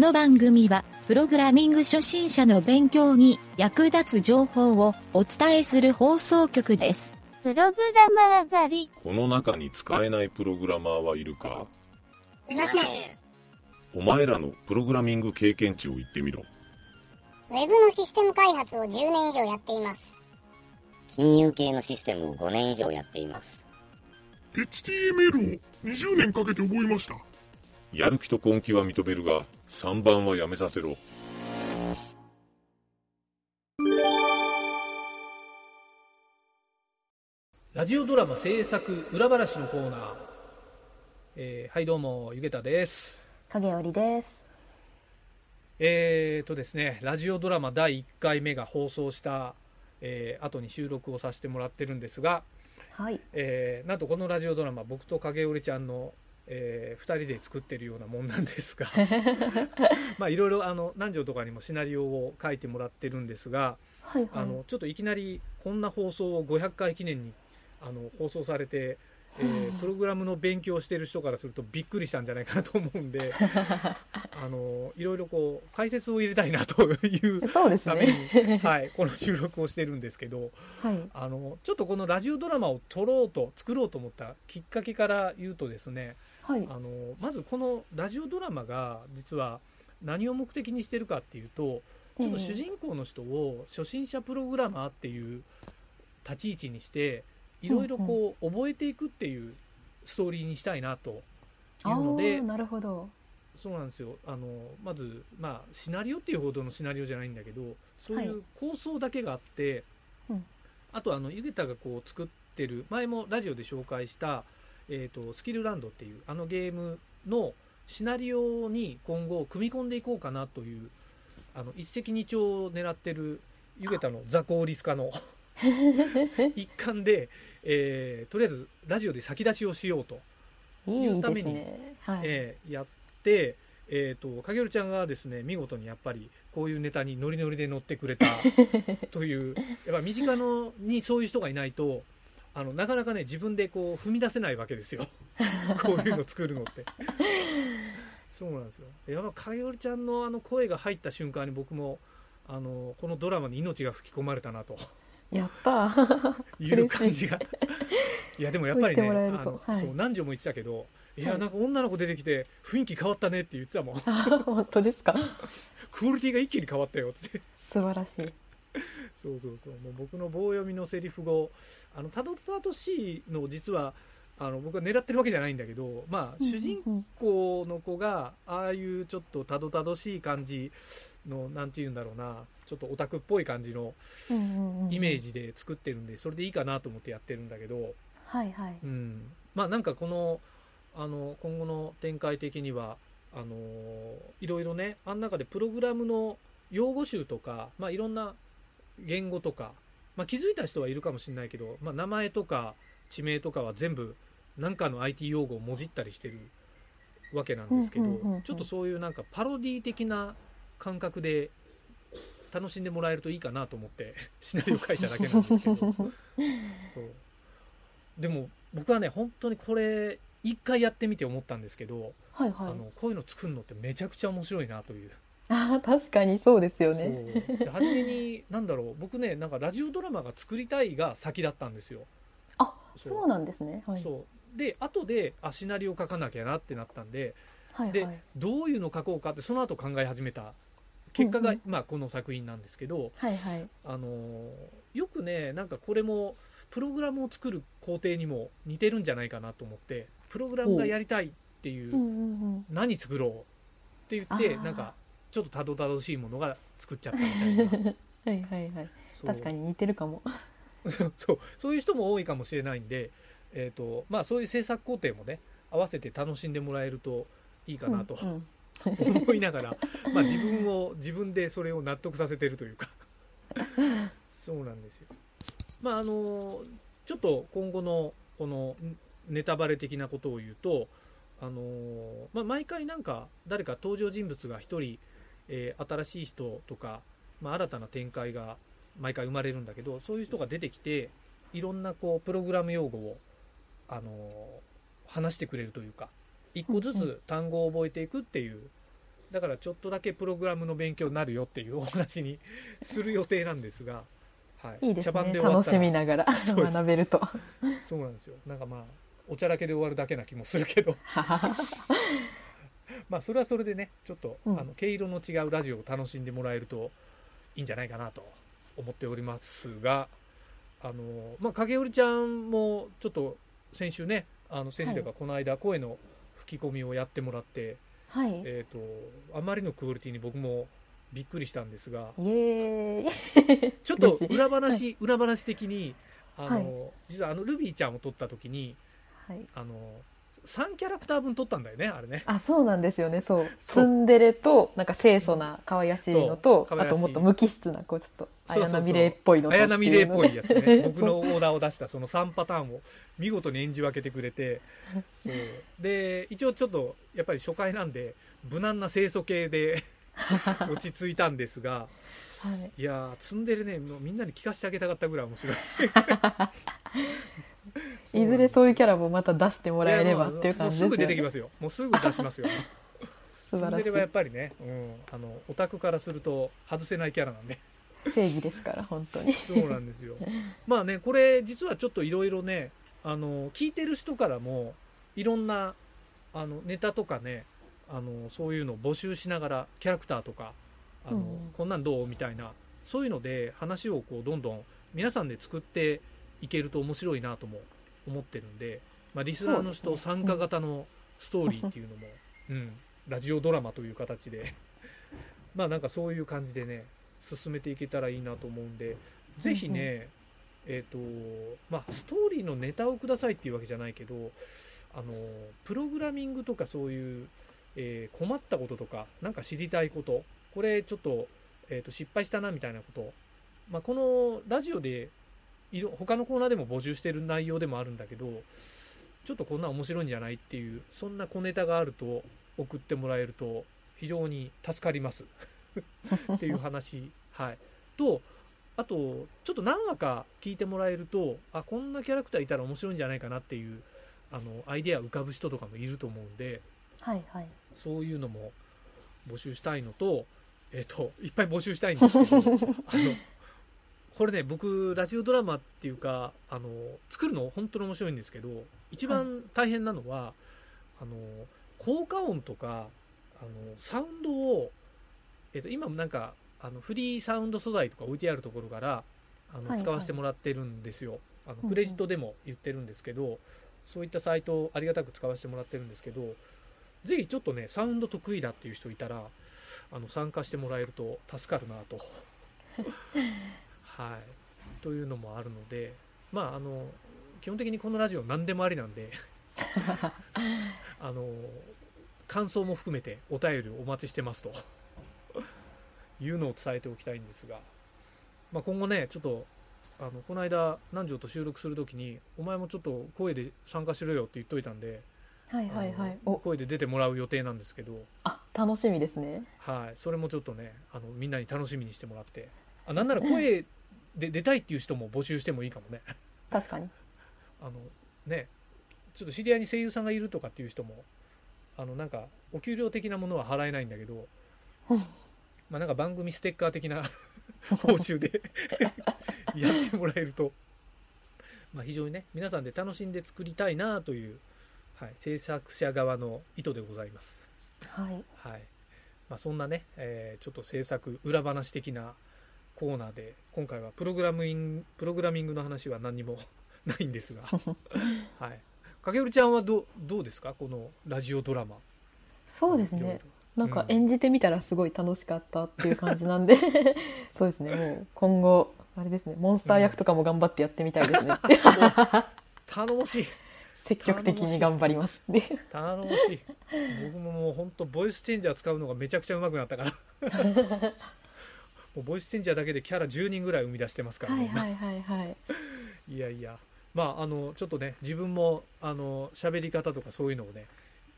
の番組は、プログラミング初心者の勉強に役立つ情報をお伝えする放送局です。プログラマー狩り。この中に使えないプログラマーはいるか？いません。お前らのプログラミング経験値を言ってみろ。ウェブのシステム開発を10年以上やっています。金融系のシステムを5年以上やっています。HTML を20年かけて覚えました。やる気と根気は認めるが、3番はやめさせろ。ラジオドラマ制作裏話のコーナー。えーはい、どうも、ゆげたです。影織です。えーとですね、ラジオドラマ第1回目が放送した、えー後に収録をさせてもらってるんですが、はい。えーなんとこのラジオドラマ、僕と影織ちゃんの、え2人で作ってるようなもんなんですが、まあいろいろあの南條とかにもシナリオを書いてもらってるんですが、はいはい。あのちょっといきなりこんな放送を500回記念にあの放送されて、えー プログラムの勉強をしてる人からするとびっくりしたんじゃないかなと思うんで あのいろいろこう解説を入れたいなというために、ね。はい、この収録をしてるんですけどはい。あのちょっとこのラジオドラマを撮ろうと作ろうと思ったきっかけから言うとですねはい。あのまずこのラジオドラマが実は何を目的にしてるかっていうとちょっと主人公の人を初心者プログラマーっていう立ち位置にしていろいろこう覚えていくっていうストーリーにしたいなというあのでーなるほど。そうなんですよ。あのまず、まあ、シナリオっていうほどのシナリオじゃないんだけどそういう構想だけがあって、うん。あとあのゆげたがこう作ってる前もラジオで紹介した、えー、とスキルランドっていうあのゲームのシナリオに今後組み込んでいこうかなというあの一石二鳥を狙ってるゆげたのザコーリス化の 一環で、えーとりあえずラジオで先出しをしようと。いうためにすね。はい。えーやって、えー、と影織ちゃんがですね見事にやっぱりこういうネタにノリノリで乗ってくれたという やっぱ身近のにそういう人がいないとあのなかなかね自分でこう踏み出せないわけですよ。こういうの作るのって。そうなんですよ。でやっぱ影織ちゃんのあの声が入った瞬間に僕もあのこのドラマに命が吹き込まれたなと。やった。ー。いう感じが。い。やでもやっぱりねそう何女も言ってたけどいやはい。なんか女の子出てきて雰囲気変わったねって言ってたもん。本当ですか？クオリティが一気に変わったよって。素晴らしい。そうそうそうもう僕の棒読みのセリフ語あのたどたどしいのを実はあの僕は狙ってるわけじゃないんだけどまあ主人うん公の子がああいうちょっとたどたどしい感じのなんて言うんだろうなちょっとオタクっぽい感じのイメー。ジで作ってるんでそれでいいかなと思ってやってるんだけど、はいはい。うん、まあなんかこのあの今後の展開的にはあのいろいろねあん中でプログラムの用語集とか、まあ、いろんな言語とか、まあ、気づいた人はいるかもしれないけど、まあ、名前とか地名とかは全部何かの IT 用語をもじったりしてるわけなんですけど、ちょっとそういうなんかパロディ的な感覚で楽しんでもらえるといいかなと思って シナリオ書いただけなんですけど そうでも僕はね本当にこれ一回やってみて思ったんですけど、はいはい。あのこういうの作るのってめちゃくちゃ面白いなという。あー確かにそうですよそうね。で初めに何だろう僕ねなんかラジオドラマが作りたいが先だったんですよ。あ、そうそうなんですね。はい。そうで後であシナリオ書かなきゃなってなったんでではいはい。どういうの書こうかってその後考え始めた結果が、うんうんまあ、この作品なんですけど、はいはい。あのーよくねなんかこれもプログラムを作る工程にも似てるんじゃないかなと思ってプログラムがやりたいっていう、うんうんうん。何作ろうって言ってなんかちょっとたどたどしいものが作っちゃったみたいな はいはいはい。確かに似てるかも。そうそういう人も多いかもしれないんで、えーとまあ、そういう制作工程もね合わせて楽しんでもらえるといいかなと思いながら、まあ、自分を自分でそれを納得させてるというかそうなんですよ。まああのちょっと今後のこのネタバレ的なことを言うと、あのまあ、毎回なんか誰か登場人物が一人、えー新しい人とか、まあ、新たな展開が毎回生まれるんだけどそういう人が出てきていろんなこうプログラム用語を、あの話してくれるというか一個ずつ単語を覚えていくっていうだからちょっとだけプログラムの勉強になるよっていう お話にする予定なんですが、はい、いいですね。楽しみながら 学べると。そうなんですよ。なんかまあおちゃらけで終わるだけな気もするけど まあそれはそれでねちょっと、うん。あの毛色の違うラジオを楽しんでもらえるといいんじゃないかなと思っておりますがあのまあ影織ちゃんもちょっと先週ねあの先週というかこの間声の吹き込みをやってもらって、はい。えー、とあまりのクオリティに僕もびっくりしたんですが ちょっと嬉しい。裏話、裏話的にあの、はい。実はあのルビーちゃんを撮った時にはい。あの3キャラクター分撮ったんだよねあれね。あそうなんですよね。そう。ツンデレとなんか清楚な可愛らしいのとあともっと無機質なこうちょっと綾波レイっぽいのと。綾波レイっぽいやつね。僕のオーダーを出したその3パターンを見事に演じ分けてくれて そう。で一応ちょっとやっぱり初回なんで無難な清楚系で 落ち着いたんですがはい。いやー積んでるねもうみんなに聞かせてあげたかったぐらい面白いいずれそういうキャラもまた出してもらえればっていう感じですよもうすぐ出てきねますよ。もうすぐ出しますよ。素晴らしツンデレはやっぱりね、うん、あのオタクからすると外せないキャラなんで。い正義ですから本当に。そうなんですよ。まあねこれ実はちょっといろいろねあの聞いてる人からもいろんなあのネタとかねあのそういうのを募集しながらキャラクターとかあの、うん。こんなんどうみたいなそういうので話をこうどんどん皆さんで作っていけると面白いなとも思ってるんで、まあ、リスナーの人参加型のストーリーっていうのも、うん、ラジオドラマという形で まあなんかそういう感じでね進めていけたらいいなと思うんでぜひね、えっ、とまあストーリーのネタをくださいっていうわけじゃないけどあのプログラミングとかそういう、えー困ったこととかなんか知りたいことこれちょっと,、えーと失敗したなみたいなこと、まあ、このラジオでいろ他のコーナーでも募集してる内容でもあるんだけどちょっとこんな面白いんじゃないっていうそんな小ネタがあると送ってもらえると非常に助かります。っていう話、はい、とあとちょっと何話か聞いてもらえるとあこんなキャラクターいたら面白いんじゃないかなっていうあのアイデア浮かぶ人とかもいると思うんではいはい。そういうのも募集したいのとえっ、といっぱい募集したいんですけど あのこれね僕ラジオドラマっていうかあの作るの本当に面白いんですけど一番大変なのは、あの効果音とかあのサウンドを、えっと今もなんかあのフリーサウンド素材とか置いてあるところからあの、使わせてもらってるんですよ。あうんうん。のクレジットでも言ってるんですけど、そういったサイトをありがたく使わせてもらってるんですけどぜひちょっとねサウンド得意だっていう人いたらあの参加してもらえると助かるなと はい。というのもあるのでまああの基本的にこのラジオ何でもありなんで あの感想も含めてお便りお待ちしてますと。いうのを伝えておきたいんですが、まあ、今後ねちょっとあのこの間南條と収録するときにお前もちょっと声で参加しろよって言っといたんで、はいはいはい。声で出てもらう予定なんですけど、あ楽しみですね。はい、それもちょっとねあのみんなに楽しみにしてもらって。あなんなら声で出たいっていう人も募集してもいいかもね。確かに。あのねちょっと知り合いに声優さんがいるとかっていう人もあのなんかお給料的なものは払えないんだけどうん。まあなんか番組ステッカー的な 報酬で やってもらえると、まあ、非常にね皆さんで楽しんで作りたいなという、はい、制作者側の意図でございます。はい。はい。まあ、そんなね、えーちょっと制作裏話的なコーナーで今回はプログラミングプログラミングの話は何にも ないんですが、はい、影織ちゃんはどうどうですか？このラジオドラマ。そうですね。なんかうん。演じてみたらすごい楽しかったっていう感じなんで。そうですね。もう今後あれですね。モンスター役とかも頑張ってやってみたいですねって。頼もしい。積極的に頑張りますっていう。頼もしい。僕ももう本当ボイスチェンジャー使うのがめちゃくちゃ上手くなったからもうボイスチェンジャーだけでキャラ10人ぐらい生み出してますからね、はいはいはいはい。いやいや。まああのちょっとね自分もあの喋り方とかそういうのをね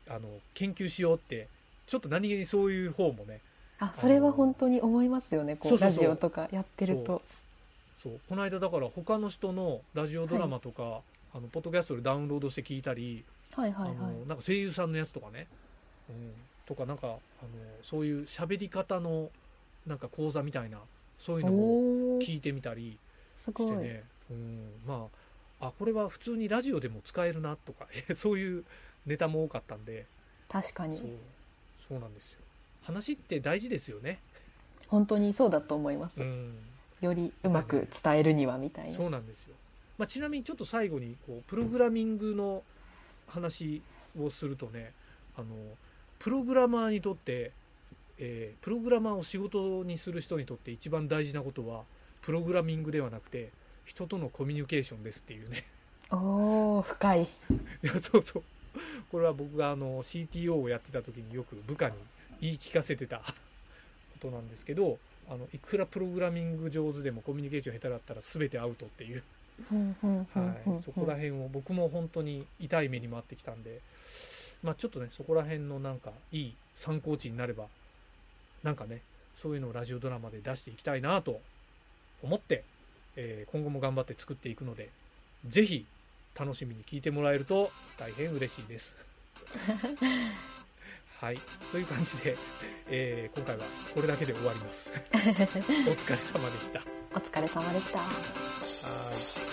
あの研究しようってちょっと何気にそういう方もねあそれは本当に思いますよねこそうラジオとかやってると。そう。この間だから他の人のラジオドラマとか、あのポッドキャストでダウンロードして聞いたり、はいはいはい。あのなんか声優さんのやつとかね、うん、とかなんかあのそういう喋り方のなんか講座みたいなそういうのを聞いてみたりしてね、うん、まああこれは普通にラジオでも使えるなとか そういうネタも多かったんで。確かに。そう。そうなんですよ。話って大事ですよね、本当にそうだと思います、うん、よりうまく伝えるにはみたいな。そうなんですよ、まあ、ちなみにちょっと最後にこうプログラミングの話をするとねあのプログラマーにとって、えープログラマーを仕事にする人にとって一番大事なことはプログラミングではなくて人とのコミュニケーションですっていうね。おお深い。いやそうそう。これは僕があの CTO をやってた時によく部下に言い聞かせてたことなんですけどあのいくらプログラミング上手でもコミュニケーション下手だったら全てアウトっていう。はい、そこら辺を僕も本当に痛い目に回ってきたんで、まあ、ちょっとねそこら辺のなんかいい参考値になればなんかねそういうのをラジオドラマで出していきたいなと思って、えー今後も頑張って作っていくのでぜひ楽しみに聞いてもらえると大変嬉しいです。はい、という感じで、えー今回はこれだけで終わります。お疲れ様でした。はお疲れ様でしたーい